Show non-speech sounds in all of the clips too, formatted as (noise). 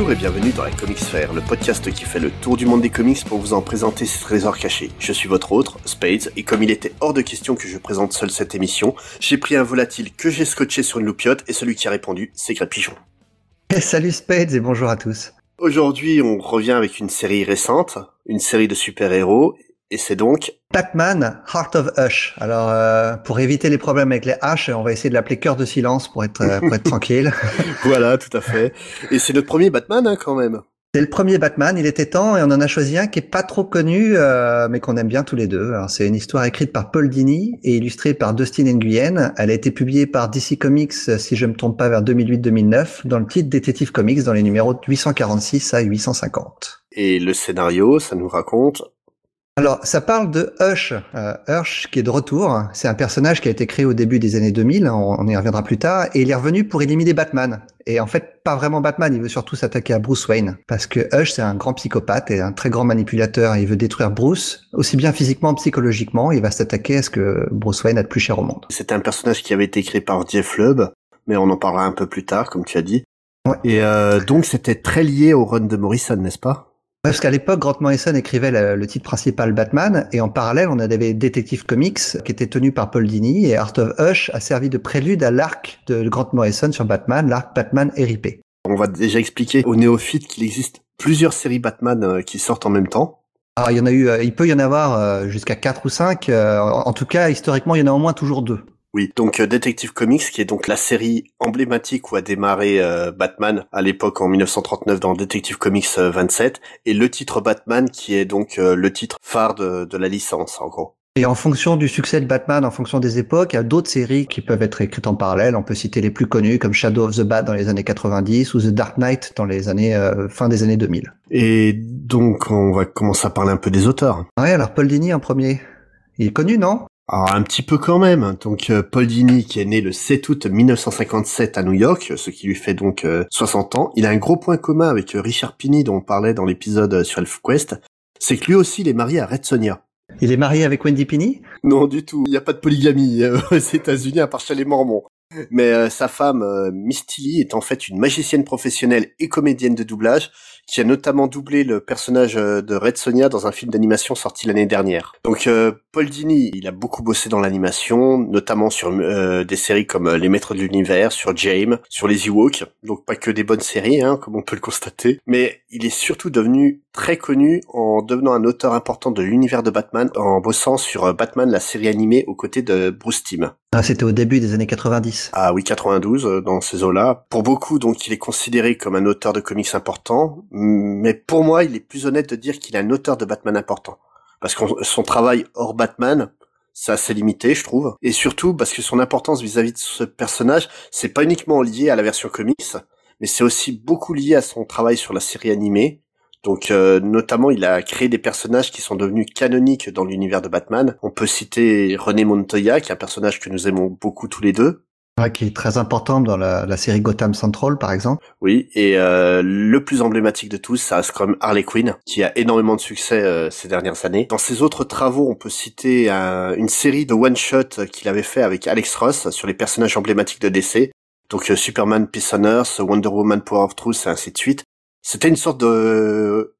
Bonjour et bienvenue dans la Comics Sphere, le podcast qui fait le tour du monde des comics pour vous en présenter ses trésors cachés. Je suis votre autre, Spades, et comme il était hors de question que je présente seul cette émission, j'ai pris un volatile que j'ai scotché sur une loupiote et celui qui a répondu, c'est Pigeon. Salut Spades et bonjour à tous. Aujourd'hui, on revient avec une série récente, une série de super-héros, et c'est donc Batman Heart of Hush. Alors euh, pour éviter les problèmes avec les H, on va essayer de l'appeler cœur de silence pour être euh, pour être (laughs) tranquille. (laughs) voilà, tout à fait. Et c'est notre premier Batman hein, quand même. C'est le premier Batman, il était temps et on en a choisi un qui est pas trop connu euh, mais qu'on aime bien tous les deux. Alors c'est une histoire écrite par Paul Dini et illustrée par Dustin Nguyen. Elle a été publiée par DC Comics si je me trompe pas vers 2008-2009 dans le titre Détective Comics dans les numéros 846 à 850. Et le scénario, ça nous raconte alors, ça parle de Hush, euh, Hush qui est de retour. C'est un personnage qui a été créé au début des années 2000, on, y reviendra plus tard, et il est revenu pour éliminer Batman. Et en fait, pas vraiment Batman, il veut surtout s'attaquer à Bruce Wayne, parce que Hush, c'est un grand psychopathe et un très grand manipulateur, et il veut détruire Bruce, aussi bien physiquement que psychologiquement, il va s'attaquer à ce que Bruce Wayne a de plus cher au monde. C'est un personnage qui avait été créé par Jeff Lubb, mais on en parlera un peu plus tard, comme tu as dit. Ouais. Et euh, donc, c'était très lié au run de Morrison, n'est-ce pas? Parce qu'à l'époque, Grant Morrison écrivait le, titre principal Batman, et en parallèle, on avait des détectives comics qui étaient tenus par Paul Dini, et Art of Hush a servi de prélude à l'arc de Grant Morrison sur Batman, l'arc Batman RIP. On va déjà expliquer aux néophytes qu'il existe plusieurs séries Batman euh, qui sortent en même temps. Alors, il y en a eu, euh, il peut y en avoir euh, jusqu'à quatre ou cinq. en tout cas, historiquement, il y en a au moins toujours deux. Oui, donc euh, Detective Comics, qui est donc la série emblématique où a démarré euh, Batman à l'époque en 1939 dans Detective Comics 27, euh, et le titre Batman qui est donc le titre phare de, de la licence en gros. Et en fonction du succès de Batman, en fonction des époques, il y a d'autres séries qui peuvent être écrites en parallèle. On peut citer les plus connues comme Shadow of the Bat dans les années 90 ou The Dark Knight dans les années fin des années 2000. Et donc on va commencer à parler un peu des auteurs. Ouais, alors Paul Dini en premier. Il est connu, non? Alors un petit peu quand même. Donc euh, Paul Dini qui est né le 7 août 1957 à New York, ce qui lui fait donc 60 euh, ans. Il a un gros point commun avec euh, Richard Pini dont on parlait dans l'épisode sur ElfQuest, c'est que lui aussi il est marié à Red Sonia. Il est marié avec Wendy Pini? Non du tout, il n'y a pas de polygamie (laughs) aux États-Unis à part chez les Mormons. Mais sa femme, Misty Lee, est en fait une magicienne professionnelle et comédienne de doublage qui a notamment doublé le personnage euh, de Red Sonia dans un film d'animation sorti l'année dernière. Donc euh, Paul Dini, il a beaucoup bossé dans l'animation, notamment sur euh, des séries comme Les Maîtres de l'Univers, sur James, sur les Ewoks, donc pas que des bonnes séries, hein, comme on peut le constater, mais il est surtout devenu très connu en devenant un auteur important de l'univers de Batman en bossant sur Batman la série animée aux côtés de Bruce Timm. Ah, c'était au début des années 90. Ah oui, 92 dans ces eaux-là. Pour beaucoup, donc, il est considéré comme un auteur de comics important, mais pour moi, il est plus honnête de dire qu'il est un auteur de Batman important. Parce que son travail hors Batman, c'est assez limité, je trouve. Et surtout parce que son importance vis-à-vis de ce personnage, c'est pas uniquement lié à la version comics, mais c'est aussi beaucoup lié à son travail sur la série animée. Donc euh, notamment, il a créé des personnages qui sont devenus canoniques dans l'univers de Batman. On peut citer René Montoya, qui est un personnage que nous aimons beaucoup tous les deux qui est très important dans la, série Gotham Central, par exemple. Oui, et euh, le plus emblématique de tous, ça reste comme Harley Quinn, qui a énormément de succès euh, ces dernières années. Dans ses autres travaux, on peut citer une série de one-shot qu'il avait fait avec Alex Ross sur les personnages emblématiques de DC. Donc euh, Superman, Peace on Earth, Wonder Woman, Power of Truth, et ainsi de suite. C'était une sorte de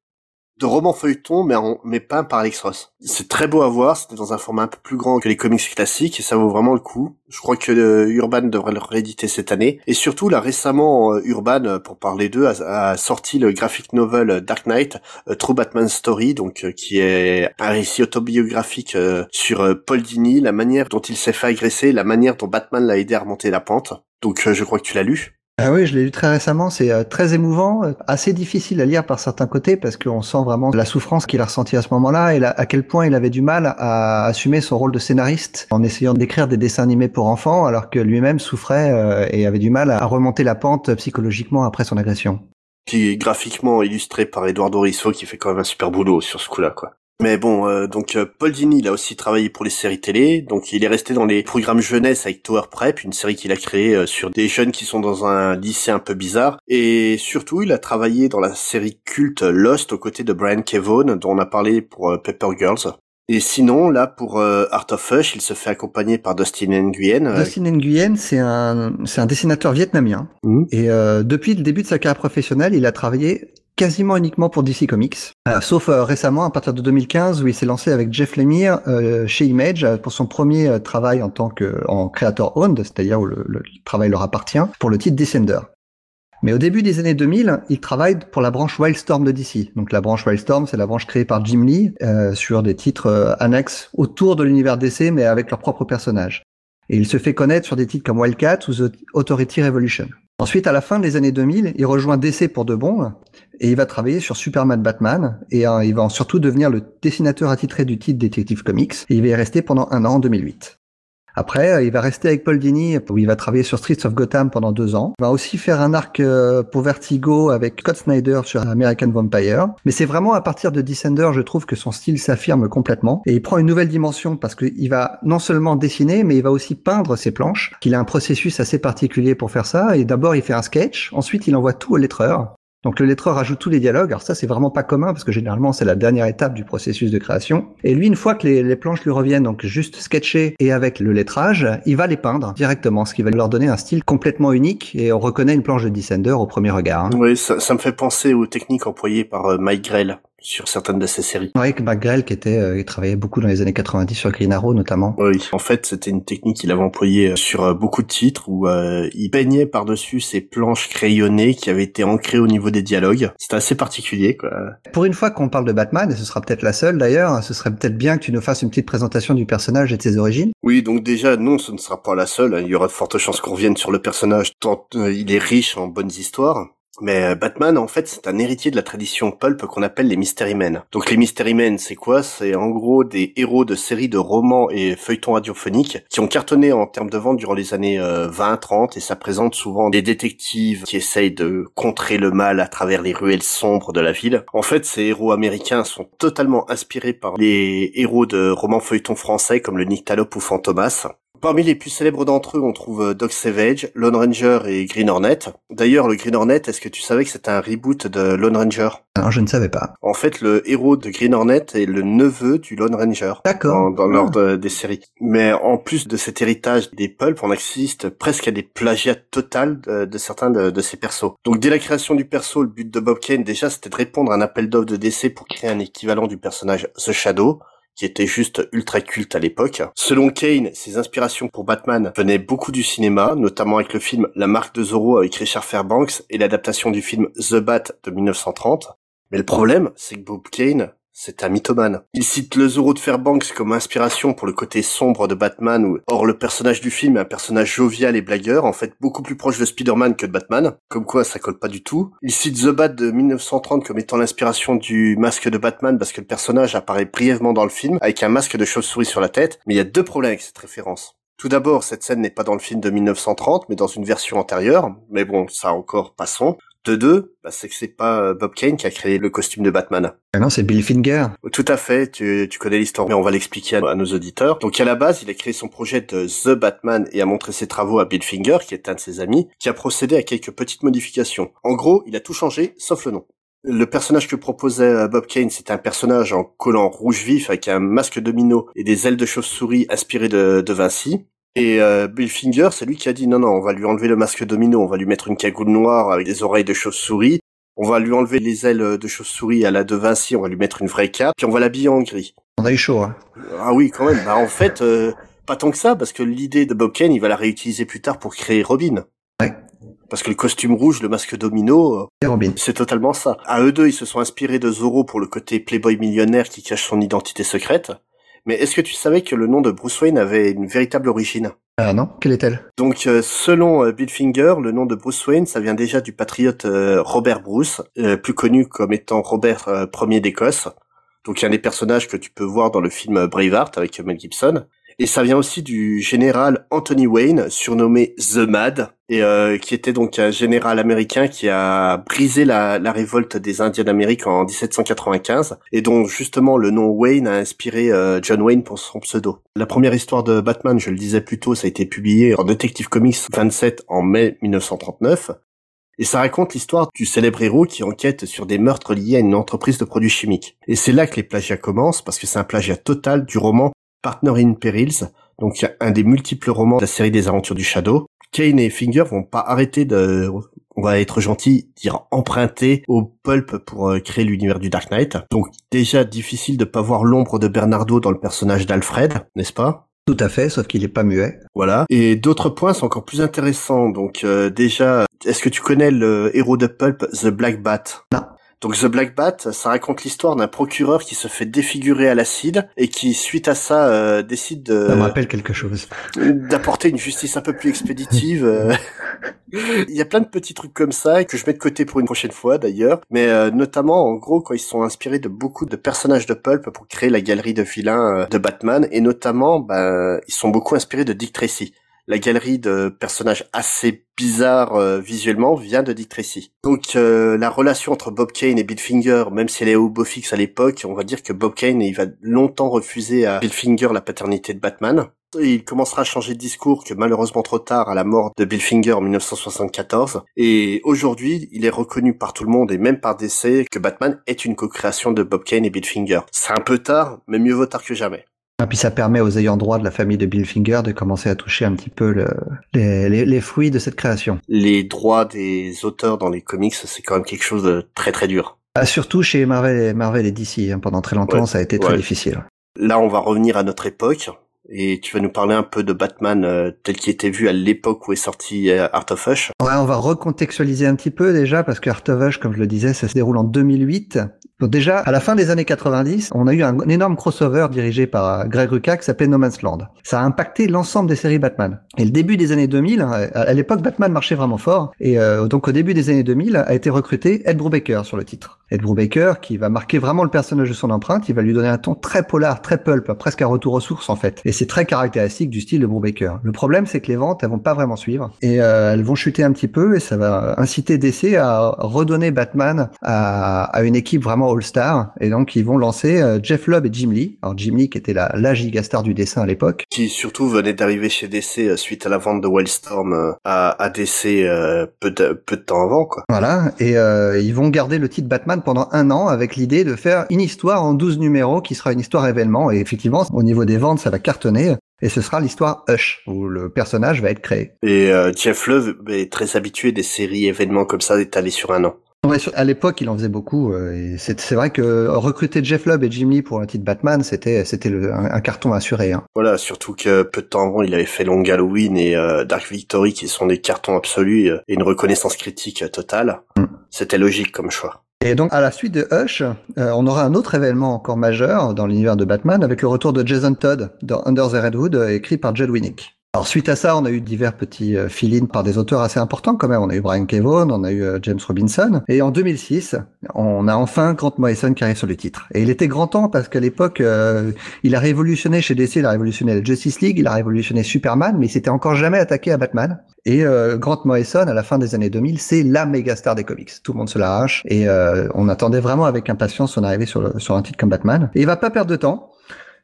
de roman feuilleton, mais, en, mais peint par Alex Ross. C'est très beau à voir, c'était dans un format un peu plus grand que les comics classiques, et ça vaut vraiment le coup. Je crois que euh, Urban devrait le rééditer cette année. Et surtout, là, récemment, euh, Urban, euh, pour parler d'eux, a, sorti le graphic novel Dark Knight, True Batman Story, donc qui est un récit autobiographique sur Paul Dini, la manière dont il s'est fait agresser, la manière dont Batman l'a aidé à remonter la pente. Donc je crois que tu l'as lu. Ah oui, je l'ai lu très récemment. C'est euh, très émouvant, euh, assez difficile à lire par certains côtés parce qu'on sent vraiment la souffrance qu'il a ressentie à ce moment-là et à quel point il avait du mal à assumer son rôle de scénariste en essayant d'écrire des dessins animés pour enfants alors que lui-même souffrait euh, et avait du mal à remonter la pente psychologiquement après son agression. Qui est graphiquement illustré par Eduardo Risso qui fait quand même un super boulot sur ce coup-là, quoi. Mais bon, euh, donc euh, Paul Dini, il a aussi travaillé pour les séries télé, donc il est resté dans les programmes jeunesse avec Tower Prep, une série qu'il a créée euh, sur des jeunes qui sont dans un lycée un peu bizarre, et surtout il a travaillé dans la série culte Lost aux côtés de Brian Kevon, dont on a parlé pour Pepper Girls. Et sinon, là, pour euh, Art of Hush, il se fait accompagner par Dustin Nguyen. Euh, Dustin Nguyen, c'est un, c'est un dessinateur vietnamien. Mhm. Et euh, depuis le début de sa carrière professionnelle, il a travaillé quasiment uniquement pour DC Comics, euh, sauf euh, récemment à partir de 2015 où il s'est lancé avec Jeff Lemire euh, chez Image pour son premier travail en tant que en creator owned, c'est-à-dire où le, le travail leur appartient, pour le titre Descender. Mais au début des années 2000, il travaille pour la branche Wildstorm de DC. Donc la branche Wildstorm, c'est la branche créée par Jim Lee sur des titres annexes autour de l'univers DC, mais avec leurs propres personnages. Et il se fait connaître sur des titres comme Wildcat ou The Authority Revolution. Ensuite, à la fin des années 2000, il rejoint DC pour de bon et il va travailler sur Superman Batman et euh, il va surtout devenir le dessinateur attitré du titre Detective Comics et il va y rester pendant un an en 2008. Après, euh, il va rester avec Paul Dini où il va travailler sur Streets of Gotham pendant deux ans. Il va aussi faire un arc euh, pour Vertigo avec Scott Snyder sur American Vampire. Mais c'est vraiment à partir de Descender, je trouve que son style s'affirme complètement et il prend une nouvelle dimension parce qu'il va non seulement dessiner, mais il va aussi peindre ses planches. Il a un processus assez particulier pour faire ça. Et d'abord, il fait un sketch. Ensuite, il envoie tout au lettreur. Donc le lettreur ajoute tous les dialogues. Alors ça, c'est vraiment pas commun parce que généralement, c'est la dernière étape du processus de création. Et lui, une fois que les, planches lui reviennent, donc juste sketchées et avec le lettrage, il va les peindre directement, ce qui va leur donner un style complètement unique. Et on reconnaît une planche de Descender au premier regard. Hein. Oui, ça, ça, me fait penser aux techniques employées par euh, Mike Grell sur certaines de ces séries. Oui, McGrell qui était, euh, il travaillait beaucoup dans les années 90 sur Green Arrow notamment. Oui, en fait, c'était une technique qu'il avait employée sur euh, beaucoup de titres où euh, il peignait par-dessus ces planches crayonnées qui avaient été ancrées au niveau des dialogues. C'était assez particulier, quoi. Pour une fois qu'on parle de Batman, et ce sera peut-être la seule d'ailleurs, ce serait peut-être bien que tu nous fasses une petite présentation du personnage et de ses origines. Oui, donc déjà, non, ce ne sera pas la seule. Il y aura de fortes chances qu'on revienne sur le personnage tant euh, il est riche en bonnes histoires. Mais Batman, en fait, c'est un héritier de la tradition pulp qu'on appelle les Mystery Men. Donc les Mystery Men, c'est quoi? C'est en gros des héros de séries de romans et feuilletons radiophoniques qui ont cartonné en termes de vente durant les années euh, 20-30 et ça présente souvent des détectives qui essayent de contrer le mal à travers les ruelles sombres de la ville. En fait, ces héros américains sont totalement inspirés par les héros de romans feuilletons français comme le Nyctalope ou Fantomas. Parmi les plus célèbres d'entre eux, on trouve Doc Savage, Lone Ranger et Green Hornet. D'ailleurs, le Green Hornet, est-ce que tu savais que c'était un reboot de Lone Ranger? Non, je ne savais pas. En fait, le héros de Green Hornet est le neveu du Lone Ranger. D'accord. Dans, dans l'ordre des séries. Mais en plus de cet héritage des pulps, on assiste presque à des plagiats totales de, de certains de, de, ces persos. Donc dès la création du perso, le but de Bob Kane, déjà, c'était de répondre à un appel d'offres de DC pour créer un équivalent du personnage The Shadow qui était juste ultra culte à l'époque. Selon Kane, ses inspirations pour Batman venaient beaucoup du cinéma, notamment avec le film La marque de Zorro avec Richard Fairbanks et l'adaptation du film The Bat de 1930. Mais le problème, c'est que Bob Kane, c'est un mythomane. Il cite le Zorro de Fairbanks comme inspiration pour le côté sombre de Batman, or le personnage du film est un personnage jovial et blagueur, en fait beaucoup plus proche de Spider-Man que de Batman, comme quoi ça colle pas du tout. Il cite The Bat de 1930 comme étant l'inspiration du masque de Batman parce que le personnage apparaît brièvement dans le film avec un masque de chauve-souris sur la tête, mais il y a deux problèmes avec cette référence. Tout d'abord, cette scène n'est pas dans le film de 1930, mais dans une version antérieure. Mais bon, ça encore, passons. De deux, bah, c'est que c'est pas Bob Kane qui a créé le costume de Batman. Ah non, c'est Bill Finger. Tout à fait, tu, tu connais l'histoire, mais on va l'expliquer à, à, nos auditeurs. Donc à la base, il a créé son projet de The Batman et a montré ses travaux à Bill Finger, qui est un de ses amis, qui a procédé à quelques petites modifications. En gros, il a tout changé, sauf le nom. Le personnage que proposait Bob Kane, c'était un personnage en collant rouge vif avec un masque domino et des ailes de chauve-souris inspirées de, de Vinci. Et euh, Bill Finger, c'est lui qui a dit non non, on va lui enlever le masque domino, on va lui mettre une cagoule noire avec des oreilles de chauve-souris, on va lui enlever les ailes de chauve-souris à la de Vinci, on va lui mettre une vraie cape, puis on va l'habiller en gris. On a eu chaud. Hein. Ah oui, quand même. Bah en fait, euh, pas tant que ça, parce que l'idée de Bob Kane, il va la réutiliser plus tard pour créer Robin. Ouais. Parce que le costume rouge, le masque domino, c'est totalement ça. À eux deux, ils se sont inspirés de Zorro pour le côté playboy millionnaire qui cache son identité secrète. Mais est-ce que tu savais que le nom de Bruce Wayne avait une véritable origine Ah non, quelle est-elle? Donc euh, selon euh, Bill Finger, le nom de Bruce Wayne, ça vient déjà du patriote Robert Bruce, plus connu comme étant Robert Ier d'Écosse. Donc il y a des personnages que tu peux voir dans le film Braveheart avec Mel Gibson. Et ça vient aussi du général Anthony Wayne, surnommé The Mad, et euh, qui était donc un général américain qui a brisé la, la révolte des Indiens d'Amérique en 1795, et dont justement le nom Wayne a inspiré euh, John Wayne pour son pseudo. La première histoire de Batman, je le disais plus tôt, ça a été publié en Detective Comics 27 en mai 1939. Et ça raconte l'histoire du célèbre héros qui enquête sur des meurtres liés à une entreprise de produits chimiques. Et c'est là que les plagiats commencent, parce que c'est un plagiat total du roman Partner in Perils, donc un des multiples romans de la série des aventures du Shadow. Kane et Finger vont pas arrêter de, on va être gentil, dire emprunter au pulp pour euh, créer l'univers du Dark Knight. Donc déjà difficile de pas voir l'ombre de Bernardo dans le personnage d'Alfred, n'est-ce pas? Tout à fait, sauf qu'il est pas muet. Voilà. Et d'autres points sont encore plus intéressants. Donc euh, déjà, est-ce que tu connais le héros de Pulp, The Black Bat? Non. Donc The Black Bat, ça raconte l'histoire d'un procureur qui se fait défigurer à l'acide et qui, suite à ça, euh, décide de... Ça me rappelle quelque chose. D'apporter une justice un peu plus expéditive. Euh. (laughs) Il y a plein de petits trucs comme ça que je mets de côté pour une prochaine fois d'ailleurs. Mais euh, notamment, en gros, quand ils sont inspirés de beaucoup de personnages de pulp pour créer la galerie de vilains de Batman. Et notamment, ben, ils sont beaucoup inspirés de Dick Tracy la galerie de personnages assez bizarres euh, visuellement vient de Dick Tracy. Donc euh, la relation entre Bob Kane et Bill Finger, même si elle est au beau fixe à l'époque, on va dire que Bob Kane il va longtemps refuser à Bill Finger la paternité de Batman. il commencera à changer de discours que malheureusement trop tard à la mort de Bill Finger en 1974. Et aujourd'hui, il est reconnu par tout le monde et même par DC que Batman est une co-création de Bob Kane et Bill Finger. C'est un peu tard, mais mieux vaut tard que jamais. Et puis ça permet aux ayants droit de la famille de Bill Finger de commencer à toucher un petit peu le, les, les, les, fruits de cette création. Les droits des auteurs dans les comics, c'est quand même quelque chose de très très dur. Ah, surtout chez Marvel, Marvel et DC, hein. pendant très longtemps, ça a été très difficile. Là, on va revenir à notre époque et tu vas nous parler un peu de Batman euh, tel qu'il était vu à l'époque où est sorti euh, Art of Hush. On va recontextualiser un petit peu déjà parce que Art of Hush, comme je le disais, ça se déroule en 2008. Donc déjà, à la fin des années 90, on a eu un, énorme crossover dirigé par Greg Rucka qui s'appelait No Man's Land. Ça a impacté l'ensemble des séries Batman. Et le début des années 2000, à l'époque, Batman marchait vraiment fort. Et euh, donc au début des années 2000, a été recruté Ed Brubaker sur le titre. Ed Brubaker qui va marquer vraiment le personnage de son empreinte, il va lui donner un ton très polar, très pulp, presque un retour aux sources en fait. C'est très caractéristique du style de Brubaker. Le problème, c'est que les ventes, elles vont pas vraiment suivre. Et euh, elles vont chuter un petit peu et ça va inciter DC à redonner Batman à, à une équipe vraiment all-star. Et donc, ils vont lancer euh, Jeff Lubb et Jim Lee. Alors, Jim Lee, qui était la, la gigastar du dessin à l'époque. Qui surtout venait d'arriver chez DC euh, suite à la vente de Wildstorm euh, à, à, DC peu, de, peu de temps avant, quoi. Voilà. Et ils vont garder le titre Batman pendant un an avec l'idée de faire une histoire en 12 numéros qui sera une histoire événement. Et effectivement, au niveau des ventes, ça va cartonner. Et ce sera l'histoire Hush, où le personnage va être créé. Et Jeff Love est très habitué des séries événements comme ça étalées sur un an. Ouais, à l'époque, il en faisait beaucoup. Euh, et c'est vrai que recruter Jeff Lubb et Jim Lee pour un titre Batman, c'était c'était un, un, carton assuré. Hein. Voilà, surtout que peu de temps avant, il avait fait Long Halloween et euh, Dark Victory, qui sont des cartons absolus euh, et une reconnaissance critique totale. Mm. C'était logique comme choix. Et donc, à la suite de Hush, on aura un autre événement encore majeur dans l'univers de Batman avec le retour de Jason Todd dans Under the Redwood, écrit par Judd Winnick. Alors suite à ça, on a eu divers petits euh, fill par des auteurs assez importants quand même. On a eu Brian Kevon, on a eu euh, James Robinson. Et en 2006, on a enfin Grant Morrison qui arrive sur le titre. Et il était grand temps parce qu'à l'époque, euh, il a révolutionné chez DC, il a révolutionné la Justice League, il a révolutionné Superman, mais il s'était encore jamais attaqué à Batman. Et Grant Morrison, à la fin des années 2000, c'est la méga star des comics. Tout le monde se l'arrache. Et on attendait vraiment avec impatience son arrivée sur, sur un titre comme Batman. Et il va pas perdre de temps.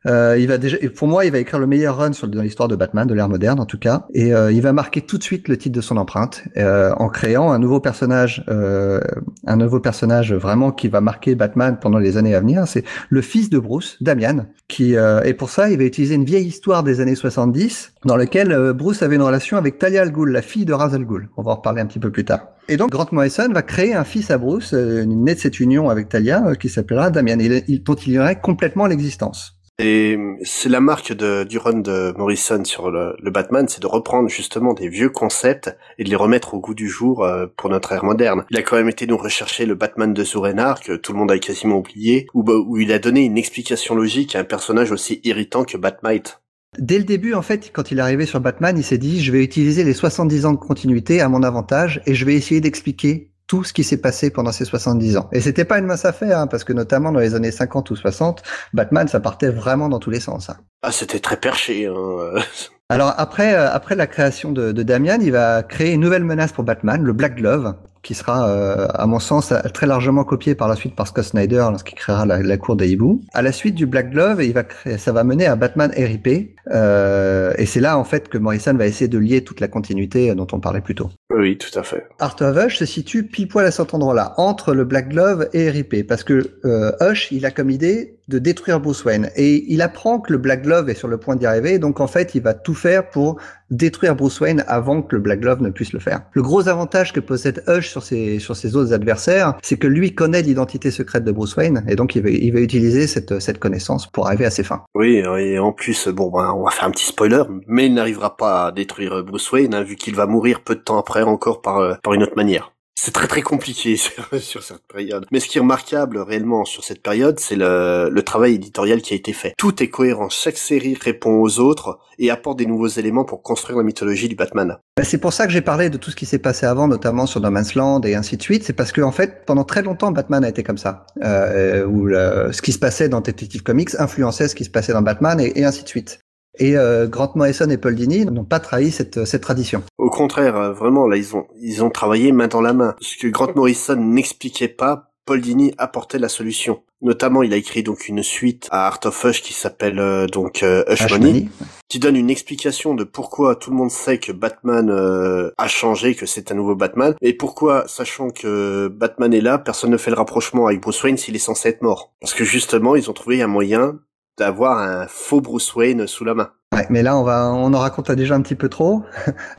Euh, il va déjà, pour moi, il va écrire le meilleur run sur, dans l'histoire de Batman, de l'ère moderne en tout cas, et euh, il va marquer tout de suite le titre de son empreinte euh, en créant un nouveau personnage, euh, un nouveau personnage vraiment qui va marquer Batman pendant les années à venir. C'est le fils de Bruce, Damian, qui euh, et pour ça, il va utiliser une vieille histoire des années 70 dans laquelle Bruce avait une relation avec Talia al Ghul, la fille de Ra's al Ghul. On va en reparler un petit peu plus tard. Et donc Grant Morrison va créer un fils à Bruce, né de cette union avec Talia, qui s'appellera Damian, il, dont il irait complètement l'existence. Et c'est la marque de, du run de Morrison sur le, Batman, c'est de reprendre justement des vieux concepts et de les remettre au goût du jour euh, pour notre ère moderne. Il a quand même été nous rechercher le Batman de Sourenard, que tout le monde a quasiment oublié, où, bah, où il a donné une explication logique à un personnage aussi irritant que Batmite. Dès le début, en fait, quand il est arrivé sur Batman, il s'est dit, je vais utiliser les 70 ans de continuité à mon avantage et je vais essayer d'expliquer tout ce qui s'est passé pendant ces 70 ans. Et c'était pas une masse à faire, hein, parce que notamment dans les années 50 ou 60, Batman, ça partait vraiment dans tous les sens. Hein. Ah, c'était très perché. Hein. Alors après, euh, après la création de, de Damian, il va créer une nouvelle menace pour Batman, le Black Glove, qui sera, euh, à mon sens, très largement copié par la suite par Scott Snyder lorsqu'il créera la, la cour des hiboux. À la suite du Black Glove, il va créer, ça va mener à Batman RIP, euh, et c'est là en fait que Morrison va essayer de lier toute la continuité dont on parlait plus tôt. Oui, tout à fait. Art of Hush se situe pile poil à cet endroit-là, entre le Black Glove et RIP, parce que euh, Hush, il a comme idée de détruire Bruce Wayne. Et il apprend que le Black Glove est sur le point d'y arriver, donc en fait, il va tout faire pour détruire Bruce Wayne avant que le Black Glove ne puisse le faire. Le gros avantage que possède Hush sur ses, sur ses autres adversaires, c'est que lui connaît l'identité secrète de Bruce Wayne, et donc il va, il va utiliser cette, cette connaissance pour arriver à ses fins. Oui, et en plus, bon, ben, on va faire un petit spoiler, mais il n'arrivera pas à détruire Bruce Wayne, hein, vu qu'il va mourir peu de temps après encore par, euh, par une autre manière c'est très très compliqué (laughs) sur, cette période. Mais ce qui est remarquable réellement sur cette période, c'est le, travail éditorial qui a été fait. Tout est cohérent, chaque série répond aux autres et apporte des nouveaux éléments pour construire la mythologie du Batman. Bah, c'est pour ça que j'ai parlé de tout ce qui s'est passé avant, notamment sur No Land et ainsi de suite. C'est parce que en fait, pendant très longtemps, Batman a été comme ça, euh, où ce qui se passait dans Detective Comics influençait ce qui se passait dans Batman et ainsi de suite. Et euh, Grant Morrison et Paul Dini n'ont pas trahi cette, cette tradition. Au contraire, euh, vraiment, là, ils ont, ils ont travaillé main dans la main. Ce que Grant Morrison n'expliquait pas, Paul Dini apportait la solution. Notamment, il a écrit donc une suite à Art of Hush qui s'appelle euh, donc Hush, Money, qui donne une explication de pourquoi tout le monde sait que Batman a changé, que c'est un nouveau Batman, et pourquoi, sachant que Batman est là, personne ne fait le rapprochement avec Bruce Wayne s'il est censé être mort. Parce que justement, ils ont trouvé un moyen d'avoir un faux Bruce Wayne sous la main. Ouais, mais là on va, on en raconte déjà un petit peu trop. (laughs)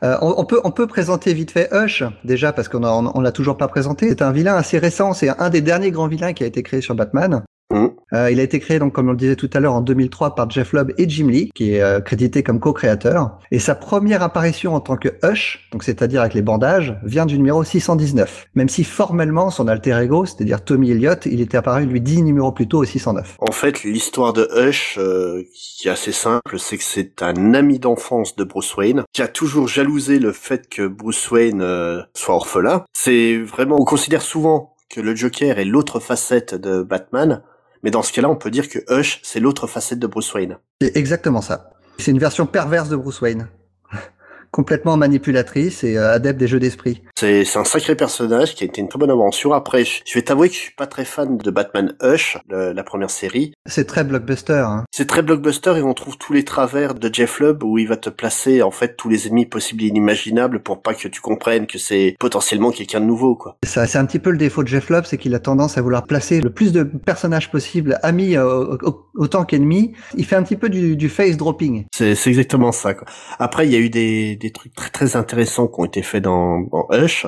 Euh, on, peut, on peut présenter vite fait Hush déjà parce qu'on on, l'a toujours pas présenté. C'est un vilain assez récent, c'est un des derniers grands vilains qui a été créé sur Batman. Mmh. Euh, il a été créé, donc, comme on le disait tout à l'heure, en 2003 par Jeff Lubb et Jim Lee, qui est euh, crédité comme co-créateur. Et sa première apparition en tant que Hush, donc c'est-à-dire avec les bandages, vient du numéro 619. Même si formellement, son alter ego, c'est-à-dire Tommy Elliott, il était apparu lui dix numéros plus tôt au 609. En fait, l'histoire de Hush, euh, qui est assez simple, c'est que c'est un ami d'enfance de Bruce Wayne, qui a toujours jalousé le fait que Bruce Wayne soit orphelin. C'est vraiment, on considère souvent que le Joker est l'autre facette de Batman, mais dans ce cas-là, on peut dire que Hush, c'est l'autre facette de Bruce Wayne. C'est exactement ça. C'est une version perverse de Bruce Wayne complètement manipulatrice et euh, adepte des jeux d'esprit. C'est un sacré personnage qui a été une très bonne aventure. Après, je vais t'avouer que je suis pas très fan de Batman Hush, la première série. C'est très blockbuster. Hein. C'est très blockbuster et on trouve tous les travers de Jeff Lubb où il va te placer en fait tous les ennemis possibles et inimaginables pour pas que tu comprennes que c'est potentiellement quelqu'un de nouveau quoi. Ça, c'est un petit peu le défaut de Jeff Lubb, c'est qu'il a tendance à vouloir placer le plus de personnages possibles, amis euh, autant qu'ennemis. Il fait un petit peu du, du face dropping. C'est exactement ça. Quoi. Après, il y a eu des des trucs très très intéressants qui ont été faits dans, dans Hush.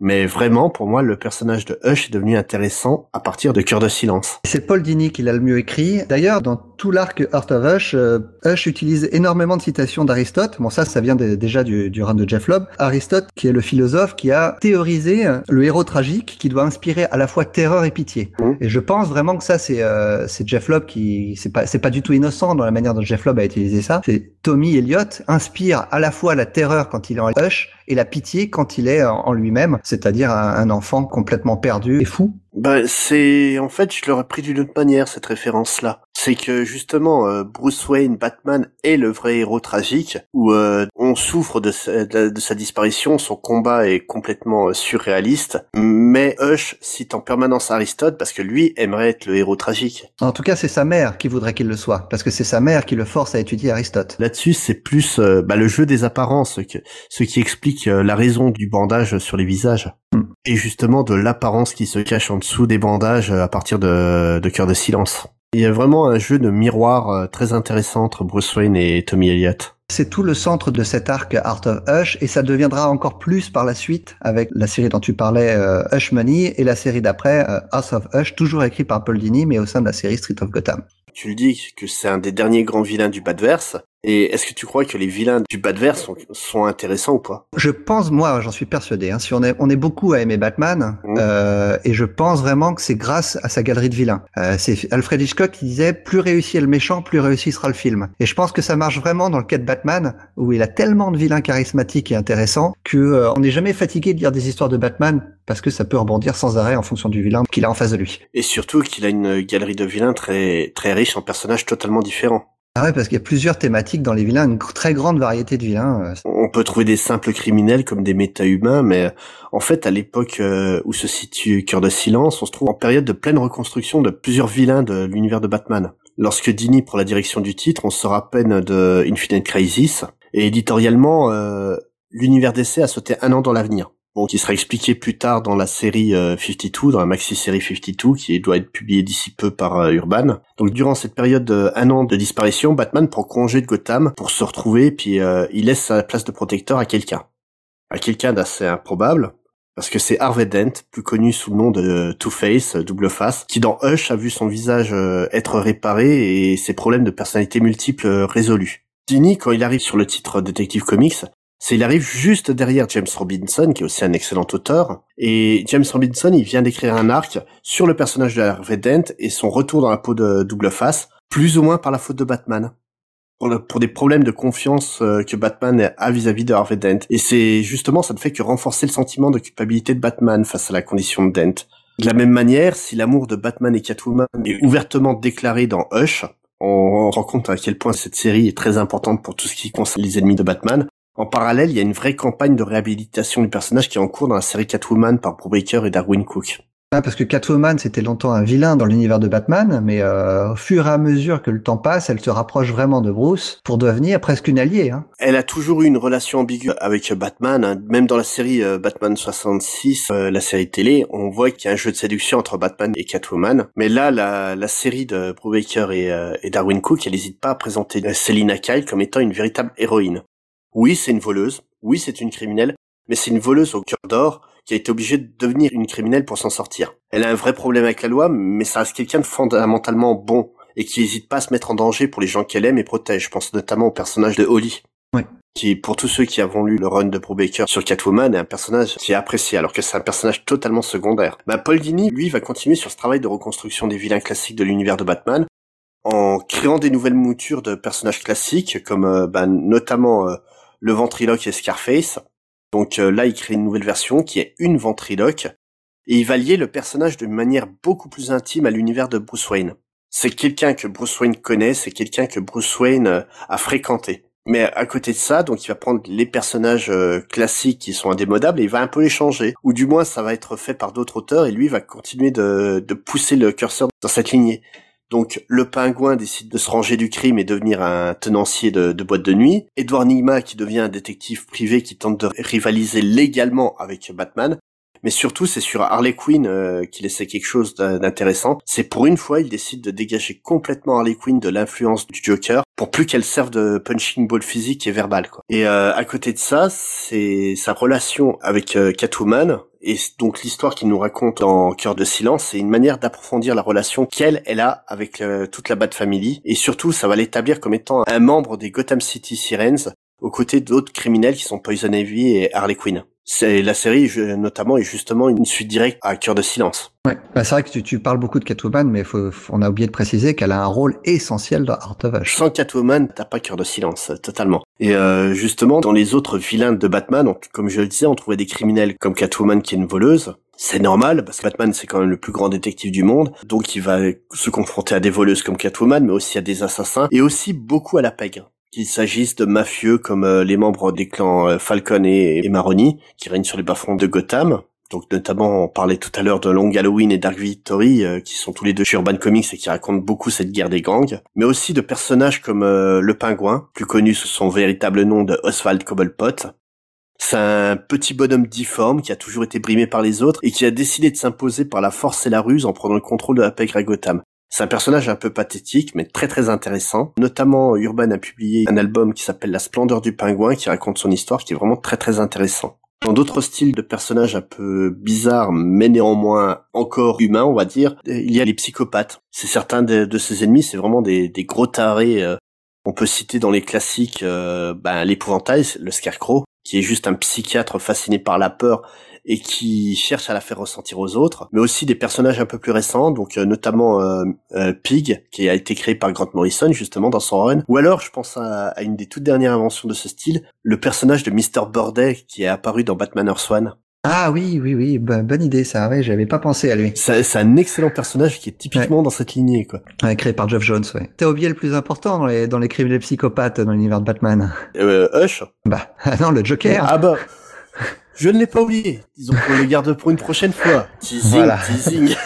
Mais vraiment, pour moi, le personnage de Hush est devenu intéressant à partir de Cœur de silence. C'est Paul Dini qui l'a le mieux écrit. D'ailleurs, dans tout l'arc Art of Hush, euh, Hush utilise énormément de citations d'Aristote. Bon, ça, ça vient déjà du, du run de Jeff Lobb. Aristote, qui est le philosophe qui a théorisé euh, le héros tragique qui doit inspirer à la fois terreur et pitié. Mmh. Et je pense vraiment que ça, c'est euh, c'est Jeff Lobb qui c'est pas c'est pas du tout innocent dans la manière dont Jeff Lobb a utilisé ça. C'est Tommy Elliott inspire à la fois la terreur quand il est en Hush et la pitié quand il est en lui-même, c'est-à-dire un, enfant complètement perdu et fou. Bah, c'est en fait, je l'aurais pris d'une autre manière cette référence-là c'est que justement euh, Bruce Wayne, Batman est le vrai héros tragique où euh, on souffre de sa, de, sa, disparition, son combat est complètement euh, surréaliste, mais Hush cite en permanence Aristote parce que lui aimerait être le héros tragique. En tout cas, c'est sa mère qui voudrait qu'il le soit parce que c'est sa mère qui le force à étudier Aristote. Là-dessus, c'est plus bah, le jeu des apparences, que, ce qui explique la raison du bandage sur les visages. Hmm. Et justement de l'apparence qui se cache en dessous des bandages à partir de, de cœur de silence. Il y a vraiment un jeu de miroir euh, très intéressant entre Bruce Wayne et Tommy Elliott. C'est tout le centre de cet arc Art of Hush et ça deviendra encore plus par la suite avec la série dont tu parlais, euh, Hush Money, et la série d'après, euh, House of Hush, toujours écrit par Paul Dini, mais au sein de la série Street of Gotham. Tu le dis que c'est un des derniers grands vilains du Badverse. Et est-ce que tu crois que les vilains du Badverse sont, sont intéressants ou pas? Je pense, moi, j'en suis persuadé. Hein, si on est, on est beaucoup à aimer Batman, mmh. euh, et je pense vraiment que c'est grâce à sa galerie de vilains. Euh, c'est Alfred Hitchcock qui disait plus réussi est le méchant, plus réussi sera le film. Et je pense que ça marche vraiment dans le cas de Batman, où il a tellement de vilains charismatiques et intéressants que euh, on n'est jamais fatigué de lire des histoires de Batman parce que ça peut rebondir sans arrêt en fonction du vilain qu'il a en face de lui. Et surtout qu'il a une galerie de vilains très très riche en personnages totalement différents. Ah ouais, parce qu'il y a plusieurs thématiques dans les vilains, une très grande variété de vilains. On peut trouver des simples criminels comme des méta-humains, mais en fait, à l'époque où se situe Cœur de Silence, on se trouve en période de pleine reconstruction de plusieurs vilains de l'univers de Batman. Lorsque Dini prend la direction du titre, on sort à peine de Infinite Crisis, et éditorialement, euh, l'univers d'essai a sauté un an dans l'avenir. Bon, qui sera expliqué plus tard dans la série 52, euh, dans la maxi-série 52, qui doit être publiée d'ici peu par euh, Urban. Donc durant cette période de un an de disparition, Batman prend congé de Gotham pour se retrouver, puis il laisse sa place de protecteur à quelqu'un. À quelqu'un d'assez improbable, parce que c'est Harvey Dent, plus connu sous le nom de Two-Face, double face, qui dans Hush a vu son visage être réparé et ses problèmes de personnalité multiples résolus. Dini, quand il arrive sur le titre Detective Comics, c'est il arrive juste derrière James Robinson, qui est aussi un excellent auteur. Et James Robinson, il vient d'écrire un arc sur le personnage de Harvey Dent et son retour dans la peau de double face, plus ou moins par la faute de Batman. Pour, des problèmes de confiance euh, que Batman a vis-à-vis de Harvey Dent. Et c'est justement, ça ne fait que renforcer le sentiment de culpabilité de Batman face à la condition de Dent. De la même manière, si l'amour de Batman et Catwoman est ouvertement déclaré dans Hush, on rend compte à quel point cette série est très importante pour tout ce qui concerne les ennemis de Batman. En parallèle, il y a une vraie campagne de réhabilitation du personnage qui est en cours dans la série Catwoman par Brubaker et Darwin Cook. Ah, parce que Catwoman, c'était longtemps un vilain dans l'univers de Batman, mais euh, au fur et à mesure que le temps passe, elle se rapproche vraiment de Bruce pour devenir presque une alliée. Hein. Elle a toujours eu une relation ambiguë avec Batman, hein. même dans la série euh, Batman 66, euh, la série télé, on voit qu'il y a un jeu de séduction entre Batman et Catwoman. Mais là, la, la série de Brubaker et, et Darwin Cook, elle n'hésite pas à présenter Selina Kyle comme étant une véritable héroïne. Oui, c'est une voleuse, oui, c'est une criminelle, mais c'est une voleuse au cœur d'or qui a été obligée de devenir une criminelle pour s'en sortir. Elle a un vrai problème avec la loi, mais ça reste quelqu'un de fondamentalement bon et qui n'hésite pas à se mettre en danger pour les gens qu'elle aime et protège. Je pense notamment au personnage de Holly. Oui. Qui, pour tous ceux qui avons lu le run de Brubaker sur Catwoman, est un personnage qui est apprécié, alors que c'est un personnage totalement secondaire. Bah, Paul Dini, lui, va continuer sur ce travail de reconstruction des vilains classiques de l'univers de Batman, en créant des nouvelles moutures de personnages classiques, comme euh, bah, notamment euh, le ventriloque et Scarface, donc euh, là, il crée une nouvelle version qui est une ventriloque, et il va lier le personnage de manière beaucoup plus intime à l'univers de Bruce Wayne. C'est quelqu'un que Bruce Wayne connaît, c'est quelqu'un que Bruce Wayne euh, a fréquenté. Mais à côté de ça, donc il va prendre les personnages euh, classiques qui sont indémodables et il va un peu les changer. Ou du moins ça va être fait par d'autres auteurs et lui va continuer de pousser le curseur dans cette lignée. Donc le pingouin décide de se ranger du crime et devenir un tenancier de, boîte de nuit. Edward Nigma qui devient un détective privé qui tente de rivaliser légalement avec Batman. Mais surtout, c'est sur Harley Quinn euh, qu'il essaie quelque chose d'intéressant. C'est pour une fois, il décide de dégager complètement Harley Quinn de l'influence du Joker pour plus qu'elle serve de punching ball physique et verbal. Quoi. Et euh, à côté de ça, c'est sa relation avec euh, Catwoman et donc l'histoire qu'il nous raconte en Cœur de silence, c'est une manière d'approfondir la relation qu'elle, elle a avec euh, toute la Bat Family. Et surtout, ça va l'établir comme étant un membre des Gotham City Sirens, aux côtés d'autres criminels qui sont Poison Ivy et Harley Quinn. C'est la série notamment est justement une suite directe à Cœur de silence. Ouais, bah, c'est vrai que tu, tu, parles beaucoup de Catwoman, mais faut, on a oublié de préciser qu'elle a un rôle essentiel dans Art of Ash. Sans Catwoman, t'as pas Cœur de silence, totalement. Et euh, justement, dans les autres vilains de Batman, comme je le disais, on trouvait des criminels comme Catwoman qui est une voleuse. C'est normal parce que Batman c'est quand même le plus grand détective du monde, donc il va se confronter à des voleuses comme Catwoman, mais aussi à des assassins et aussi beaucoup à la pègre qu'il s'agisse de mafieux comme euh, les membres des clans euh, Falcon et, Maroni, qui règnent sur les bas-fonds de Gotham. Donc notamment, on parlait tout à l'heure de Long Halloween et Dark Victory, euh, qui sont tous les deux chez Urban Comics et qui racontent beaucoup cette guerre des gangs. Mais aussi de personnages comme le Pingouin, plus connu sous son véritable nom de Oswald Cobblepot. C'est un petit bonhomme difforme qui a toujours été brimé par les autres et qui a décidé de s'imposer par la force et la ruse en prenant le contrôle de la pègre à Gotham. C'est un personnage un peu pathétique, mais très très intéressant. Notamment, Urban a publié un album qui s'appelle La splendeur du pingouin, qui raconte son histoire, qui est vraiment très très intéressant. Dans d'autres styles de personnages un peu bizarres, mais néanmoins encore humains, on va dire, il y a les psychopathes. C'est certains de, ses ennemis, c'est vraiment des, gros tarés. Euh. on peut citer dans les classiques euh, ben, l'épouvantail, le scarecrow, qui est juste un psychiatre fasciné par la peur et qui cherche à la faire ressentir aux autres, mais aussi des personnages un peu plus récents, donc euh, notamment euh, euh, Pig, qui a été créé par Grant Morrison justement dans son run, ou alors je pense à, une des toutes dernières inventions de ce style, le personnage de Mr. Bordet qui est apparu dans Batman Earth One. Ah oui, oui, oui, bonne idée ça. Ouais, j'avais pas pensé à lui. C'est un excellent personnage qui est typiquement dans cette lignée, quoi. Ouais, créé par Jeff Jones. Ouais. T'as oublié le plus important dans les dans les criminels psychopathes dans l'univers de Batman. Euh, Hush. Bah ah (laughs) non, le Joker. Ah bah. Je ne l'ai pas oublié. Disons qu'on le garde pour une prochaine fois. Teasing, voilà. teasing.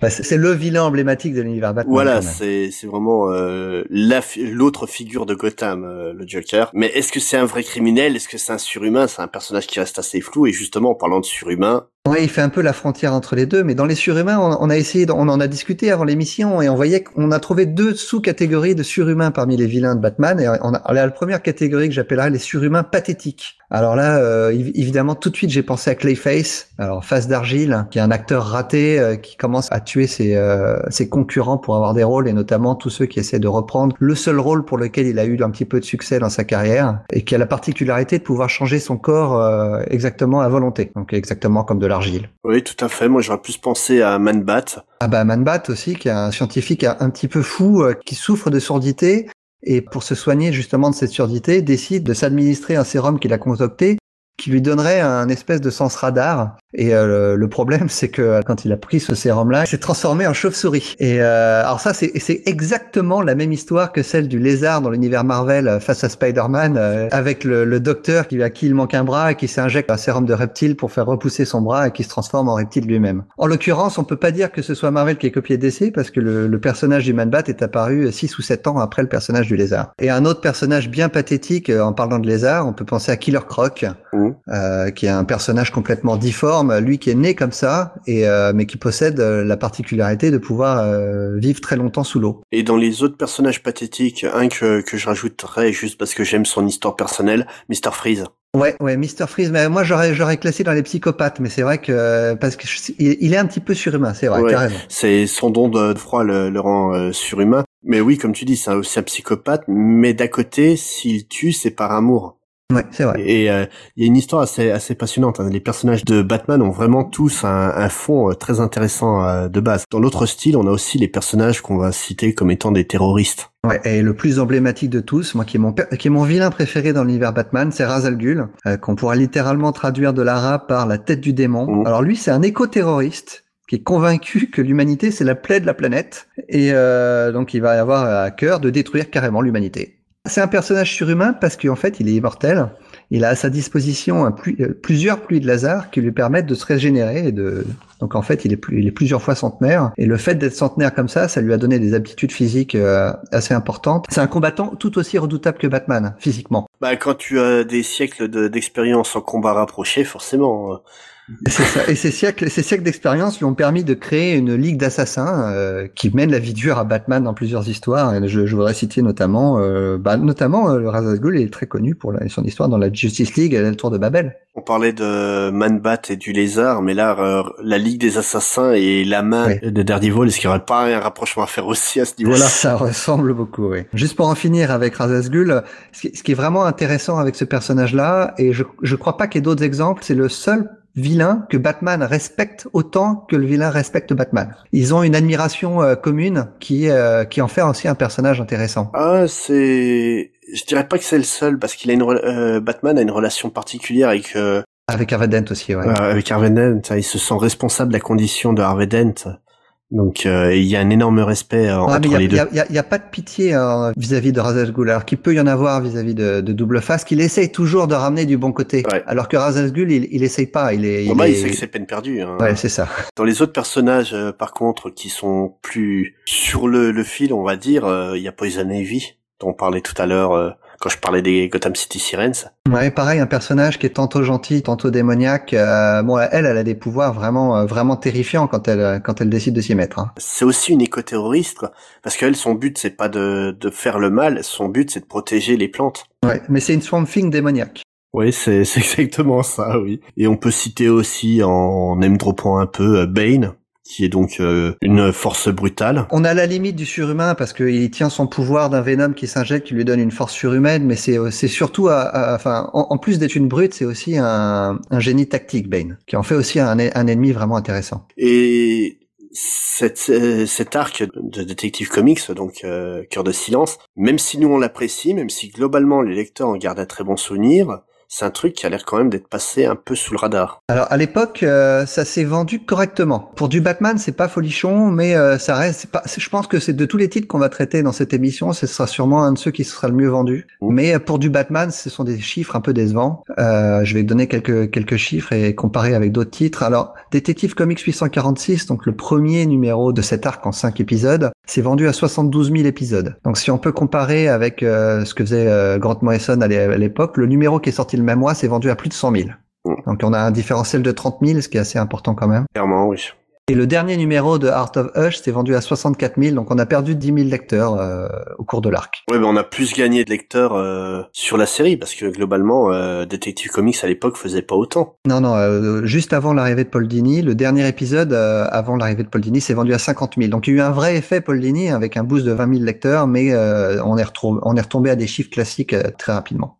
(laughs) c'est le vilain emblématique de l'univers Batman. Voilà, c'est c'est vraiment euh, l'autre figure de Gotham, euh, le Joker. Mais est-ce que c'est un vrai criminel? Est-ce que c'est un surhumain? C'est un personnage qui reste assez flou. Et justement, en parlant de surhumain, Ouais, il fait un peu la frontière entre les deux, mais dans les surhumains, on, a essayé, on en a discuté avant l'émission et on voyait qu'on a trouvé deux sous-catégories de surhumains parmi les vilains de Batman. Et on a, la première catégorie que j'appellerais les surhumains pathétiques. Alors là, euh, évidemment, tout de suite, j'ai pensé à Clayface, alors face d'argile, qui est un acteur raté euh, qui commence à tuer ses, euh, ses concurrents pour avoir des rôles et notamment tous ceux qui essaient de reprendre le seul rôle pour lequel il a eu un petit peu de succès dans sa carrière et qui a la particularité de pouvoir changer son corps exactement à volonté, donc exactement comme de la oui, tout à fait. Moi, j'aurais plus pensé à Manbat. Ah bah Manbat aussi, qui est un scientifique un petit peu fou, euh, qui souffre de surdité et pour se soigner justement de cette surdité, décide de s'administrer un sérum qu'il a concocté qui lui donnerait un espèce de sens radar. Et euh, le problème, (laughs) c'est que quand il a pris ce sérum-là, il s'est transformé en chauve-souris. Et euh, alors ça, c'est exactement la même histoire que celle du lézard dans l'univers Marvel euh, face à Spider-Man, avec le, le, docteur qui, à qui il manque un bras et qui s'injecte un sérum de reptile pour faire repousser son bras et qui se transforme en reptile lui-même. En l'occurrence, on peut pas dire que ce soit Marvel qui ait copié DC parce que le, le personnage du Man-Bat est apparu 6 ou 7 ans après le personnage du lézard. Et un autre personnage bien pathétique, en parlant de lézard, on peut penser à Killer Croc. Euh, qui est un personnage complètement difforme, lui qui est né comme ça, et euh, mais qui possède euh, la particularité de pouvoir vivre très longtemps sous l'eau. Et dans les autres personnages pathétiques, un que, que je rajouterais juste parce que j'aime son histoire personnelle, Mr. Freeze. Ouais, ouais, Mr. Freeze. Mais moi, j'aurais, j'aurais classé dans les psychopathes, mais c'est vrai que parce que il est un petit peu surhumain, c'est vrai. Ouais, c'est son don de froid le, le rend surhumain. Mais oui, comme tu dis, c'est aussi un psychopathe. Mais d'à côté, s'il tue, c'est par amour. Ouais, c'est vrai. Et euh, il y a une histoire assez assez passionnante. Hein. Les personnages de Batman ont vraiment tous un, un fond euh, très intéressant euh, de base. Dans l'autre style, on a aussi les personnages qu'on va citer comme étant des terroristes. Ouais, et le plus emblématique de tous, moi qui est mon qui est mon vilain préféré dans l'univers Batman, c'est Ra's al Ghul, qu'on pourra littéralement traduire de l'arabe par la tête du démon. Mmh. Alors lui, c'est un éco-terroriste qui est convaincu que l'humanité c'est la plaie de la planète et donc il va avoir à cœur de détruire carrément l'humanité. C'est un personnage surhumain parce qu'en fait, il est immortel. Il a à sa disposition euh, plusieurs pluies de laser qui lui permettent de se régénérer et de. Donc en fait, il est, plusieurs fois centenaire. Et le fait d'être centenaire comme ça, ça lui a donné des aptitudes physiques euh, assez importantes. C'est un combattant tout aussi redoutable que Batman physiquement. Bah quand tu as des siècles d'expérience en combat rapproché, forcément. Euh, ça. Et ces siècles, ces siècles d'expérience lui ont permis de créer une ligue d'assassins euh, qui mène la vie dure à Batman dans plusieurs histoires. Et je, je voudrais citer notamment, euh, bah, notamment euh, le Ghul est très connu pour la, son histoire dans la Justice League et le Tour de Babel. On parlait de Man-Bat et du Lézard, mais là, euh, la Ligue des Assassins et la main de Daredevil, est-ce qu'il n'y aurait pas un rapprochement à faire aussi à ce niveau-là Ça ressemble beaucoup, oui. Juste pour en finir avec Ghul, ce qui est vraiment intéressant avec ce personnage-là, et je je crois pas qu'il y ait d'autres exemples, c'est le seul vilain que Batman respecte autant que le vilain respecte Batman. Ils ont une admiration euh, commune qui euh, qui en fait aussi un personnage intéressant. Ah, c'est je dirais pas que c'est le seul parce qu'il a une euh, Batman a une relation particulière avec avec Harvey Dent aussi, ouais. avec Harvey Dent, il se sent responsable de la condition de Harvey Dent. Donc euh, il y a un énorme respect euh, entre les deux. Il y, y a, pas de pitié hein, vis-à-vis de Razal Ghul, alors qu'il peut y en avoir vis-à-vis de, de, Double Face, qu'il essaye toujours de ramener du bon côté. Alors que Razal Ghul, il, il essaye pas. Il est. Il, bah, il sait que c'est peine perdue. Hein. Ouais, c'est ça. Dans les autres personnages, euh, par contre, qui sont plus sur le, le fil, on va dire, il y a Poison Ivy, dont on parlait tout à l'heure quand je parlais des Gotham City Sirens. Ouais, pareil, un personnage qui est tantôt gentil, tantôt démoniaque. Euh, bon, elle, elle a des pouvoirs vraiment, euh, vraiment terrifiants quand elle, quand elle décide de s'y mettre. Hein. C'est aussi une éco-terroriste, quoi. Parce qu'elle, son but, c'est pas de, de faire le mal, son but, c'est de protéger les plantes. Ouais, mais c'est une Swamp Thing démoniaque. Oui, (laughs) c'est exactement ça, oui. Et on peut citer aussi, en même dropant un peu, euh, Bane, qui est donc euh, une force brutale. On a la limite du surhumain parce qu'il tient son pouvoir d'un Venom qui s'injecte, qui lui donne une force surhumaine, mais c'est euh, c'est surtout, enfin, en, plus d'être une brute, c'est aussi un, un, génie tactique, Bane, qui en fait aussi un, un ennemi vraiment intéressant. Et cette, euh, cet arc de Detective Comics, donc Cœur de silence, même si nous on l'apprécie, même si globalement les lecteurs en gardent un très bon souvenir, c'est un truc qui a l'air quand même d'être passé un peu sous le radar. Alors à l'époque, euh, ça s'est vendu correctement. Pour du Batman, c'est pas folichon, mais euh, ça reste. Pas, je pense que c'est de tous les titres qu'on va traiter dans cette émission, ce sera sûrement un de ceux qui sera le mieux vendu. Mmh. Mais euh, pour du Batman, ce sont des chiffres un peu décevants. je vais donner quelques quelques chiffres et comparer avec d'autres titres. Alors, Detective Comics 846, donc le premier numéro de cet arc en cinq épisodes, c'est vendu à 72 000 épisodes. Donc si on peut comparer avec ce que faisait Grant Morrison à l'époque, le numéro qui est sorti le même mois, c'est vendu à plus de 100 000. Mm. Donc on a un différentiel de 30 000, ce qui est assez important quand même. Clairement, oui. Et le dernier numéro de Art of Hush s'est vendu à 64 000, donc on a perdu 10 000 lecteurs euh, au cours de l'arc. Oui, mais on a plus gagné de lecteurs euh, sur la série, parce que globalement, euh, Detective Comics à l'époque faisait pas autant. Non, non, juste avant l'arrivée de Paul Dini, le dernier épisode avant l'arrivée de Paul Dini s'est vendu à 50 000. Donc il y a eu un vrai effet Paul Dini avec un boost de 20 000 lecteurs, mais on, est on est retombé à des chiffres classiques très rapidement.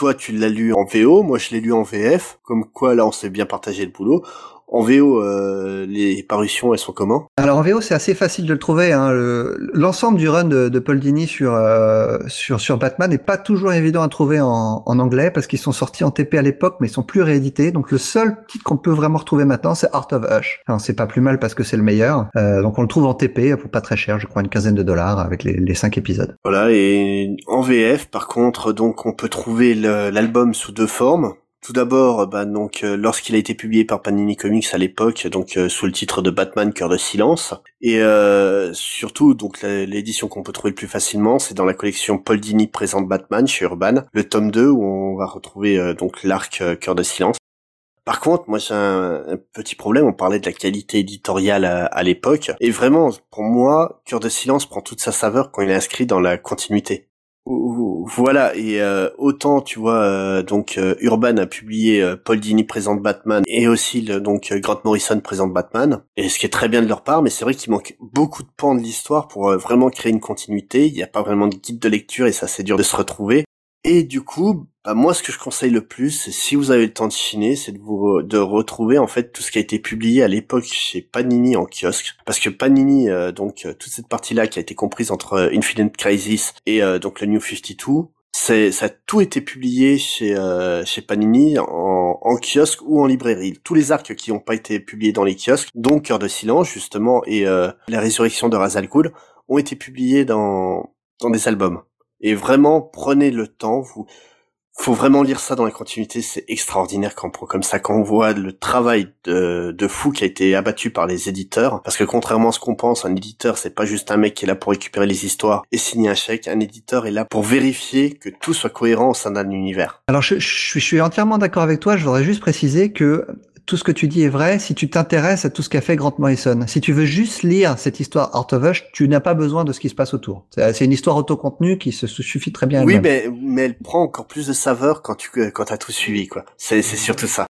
Toi, tu l'as lu en VO, moi je l'ai lu en VF. Comme quoi, là, on s'est bien partagé le boulot. En VO, euh, les parutions, elles sont comment? Alors en VO, c'est assez facile de le trouver. Hein. L'ensemble du run de, de, Paul Dini sur, euh, sur sur Batman n'est pas toujours évident à trouver en, en anglais parce qu'ils sont sortis en TP à l'époque, mais ils sont plus réédités. Donc le seul titre qu'on peut vraiment retrouver maintenant, c'est Art of Hush. C'est pas plus mal parce que c'est le meilleur. Euh, donc on le trouve en TP pour pas très cher, je crois une quinzaine de dollars avec les, les cinq épisodes. Voilà. Et en VF, par contre, donc on peut trouver l'album sous deux formes. Tout d'abord, bah, donc euh, lorsqu'il a été publié par Panini Comics à l'époque, donc euh, sous le titre de Batman Cœur de silence, et euh, surtout donc l'édition qu'on peut trouver le plus facilement, c'est dans la collection Paul Dini présente Batman chez Urban, le tome 2 où on va retrouver donc l'arc Cœur de silence. Par contre, moi j'ai un, petit problème. On parlait de la qualité éditoriale à, à l'époque, et vraiment, pour moi, Cœur de silence prend toute sa saveur quand il est inscrit dans la continuité. Voilà, et euh, autant tu vois, euh, donc euh, Urban a publié Paul Dini présente Batman et aussi donc Grant Morrison présente Batman, et ce qui est très bien de leur part, mais c'est vrai qu'il manque beaucoup de pans de l'histoire pour vraiment créer une continuité. Il n'y a pas vraiment de guide de lecture et ça c'est dur de se retrouver. Et du coup, bah moi ce que je conseille le plus, si vous avez le temps de chiner, c'est de vous de retrouver en fait tout ce qui a été publié à l'époque chez Panini en kiosque, parce que Panini euh, donc euh, toute cette partie-là qui a été comprise entre euh, Infinite Crisis et donc le New 52, c'est ça a tout été publié chez chez Panini en, en, kiosque ou en librairie. Tous les arcs qui n'ont pas été publiés dans les kiosques, donc Cœur de silence justement et la résurrection de Razal Ghul, ont été publiés dans dans des albums. Et vraiment, prenez le temps. Vous, faut vraiment lire ça dans la continuité. C'est extraordinaire quand comme ça, quand on voit le travail de, de fou qui a été abattu par les éditeurs. Parce que contrairement à ce qu'on pense, un éditeur, c'est pas juste un mec qui est là pour récupérer les histoires et signer un chèque. Un éditeur est là pour vérifier que tout soit cohérent au sein d'un univers. Alors, je, je, je suis entièrement d'accord avec toi. Je voudrais juste préciser que tout ce que tu dis est vrai si tu t'intéresses à tout ce qu'a fait Grant Morrison. Si tu veux juste lire cette histoire Art of Hush, tu n'as pas besoin de ce qui se passe autour. C'est une histoire autocontenue qui se suffit très bien. Oui, mais, mais elle prend encore plus de saveur quand tu quand as tout suivi, quoi. C'est surtout ça.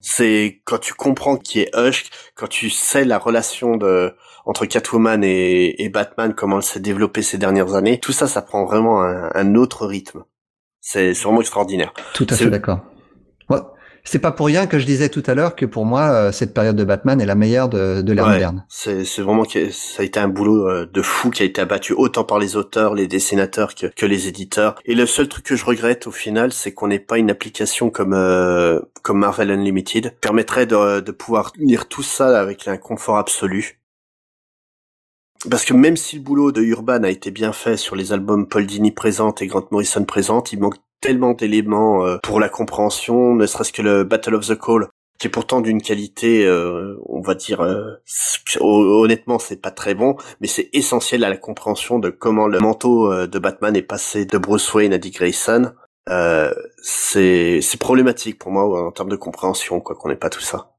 C'est quand tu comprends qui est Hush, quand tu sais la relation de entre Catwoman et, et Batman, comment elle s'est développée ces dernières années. Tout ça, ça prend vraiment un, un autre rythme. C'est vraiment extraordinaire. Tout à fait d'accord. C'est pas pour rien que je disais tout à l'heure que pour moi euh, cette période de Batman est la meilleure de, de l'ère moderne. C'est vraiment que ça a été un boulot euh, de fou qui a été abattu autant par les auteurs, les dessinateurs que, que les éditeurs. Et le seul truc que je regrette au final, c'est qu'on n'ait pas une application comme euh, comme Marvel Unlimited permettrait de, de pouvoir lire tout ça avec un confort absolu. Parce que même si le boulot de Urban a été bien fait sur les albums Paul Dini présente et Grant Morrison présente, il manque tellement d'éléments euh, pour la compréhension, ne serait-ce que le Battle of the Call, qui est pourtant d'une qualité, euh, on va dire, euh, honnêtement, c'est pas très bon, mais c'est essentiel à la compréhension de comment le manteau de Batman est passé de Bruce Wayne à Dick Grayson. c'est problématique pour moi en termes de compréhension, quoi, qu'on n'ait pas tout ça.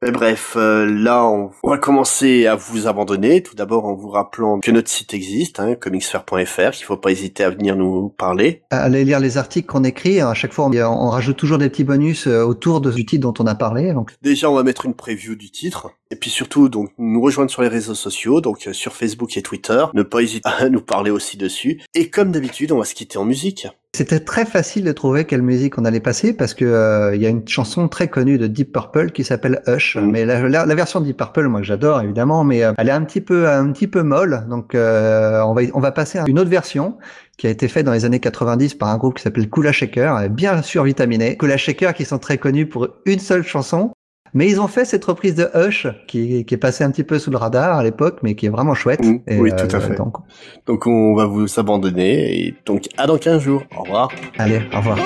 Mais bref, euh, là, on va commencer à vous abandonner. Tout d'abord, en vous rappelant que notre site existe, hein, comicsfair.fr, qu'il faut pas hésiter à venir nous parler. Allez lire les articles qu'on écrit. À chaque fois, on, rajoute toujours des petits bonus euh, autour du titre dont on a parlé. Donc. Déjà, on va mettre une preview du titre. Et puis surtout, donc, nous rejoindre sur les réseaux sociaux, donc euh, sur Facebook et Twitter. Ne pas hésiter (laughs) à nous parler aussi dessus. Et comme d'habitude, on va se quitter en musique. C'était très facile de trouver quelle musique on allait passer parce que euh, il y a une chanson très connue de Deep Purple qui s'appelle Hush. Mhm. Mais la, la, la version de Deep Purple, moi que j'adore évidemment, mais euh, elle est un petit peu un petit peu molle. Donc euh, on va on va passer à une autre version qui a été faite dans les années 90 par un groupe qui s'appelle Kula Shaker, bien survitaminée. Kula Shaker qui sont très connus pour une seule chanson. Mais ils ont fait cette reprise de Hush qui, qui est passée un petit peu sous le radar à l'époque, mais qui est vraiment chouette. Et, Oui, euh, tout à fait. Donc, Donc on va vous abandonner et donc à dans 15 jours. Au revoir. allez, au revoir.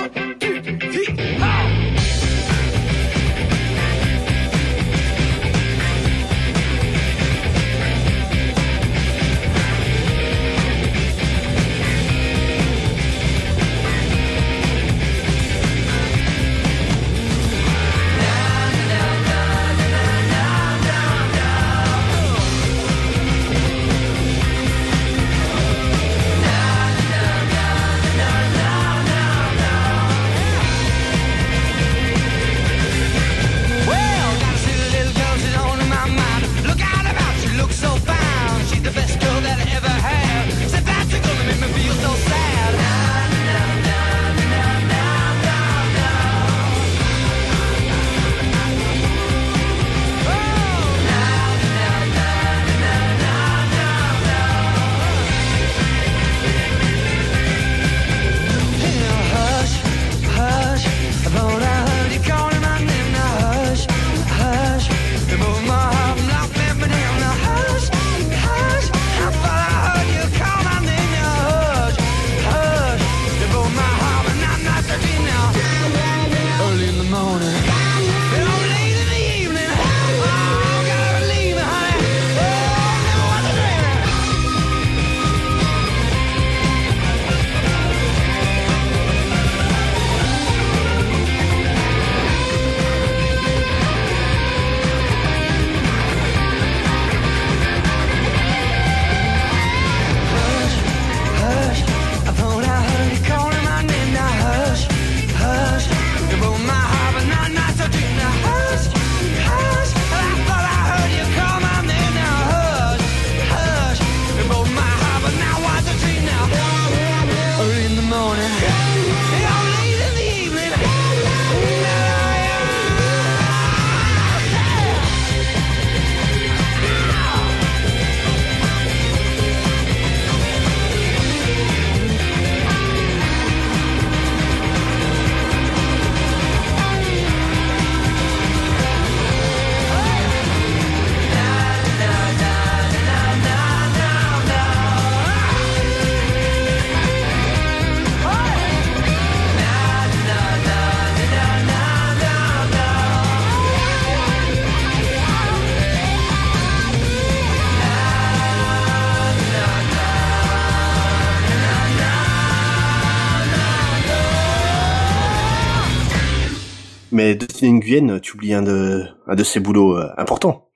Nguyen, tu oublies un de un de ses boulots euh, importants.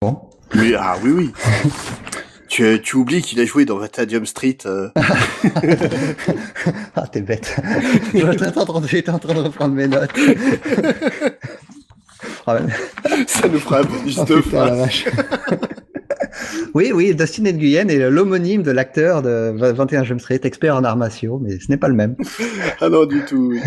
Bon. Oui, ah oui oui. (laughs) tu tu oublies qu'il a joué dans Vatadium Street. euh, (laughs) Ah, t'es bête. J'étais en, train de- en train de reprendre mes notes. (laughs) Ah, ça nous fera un bonus oh, de putain, la face. vache. oui, oui, Dustin Nguyen est l'homonyme de l'acteur de 21 Jump Street, expert en arts martiaux, mais ce n'est pas le même. Ah non du tout. oui.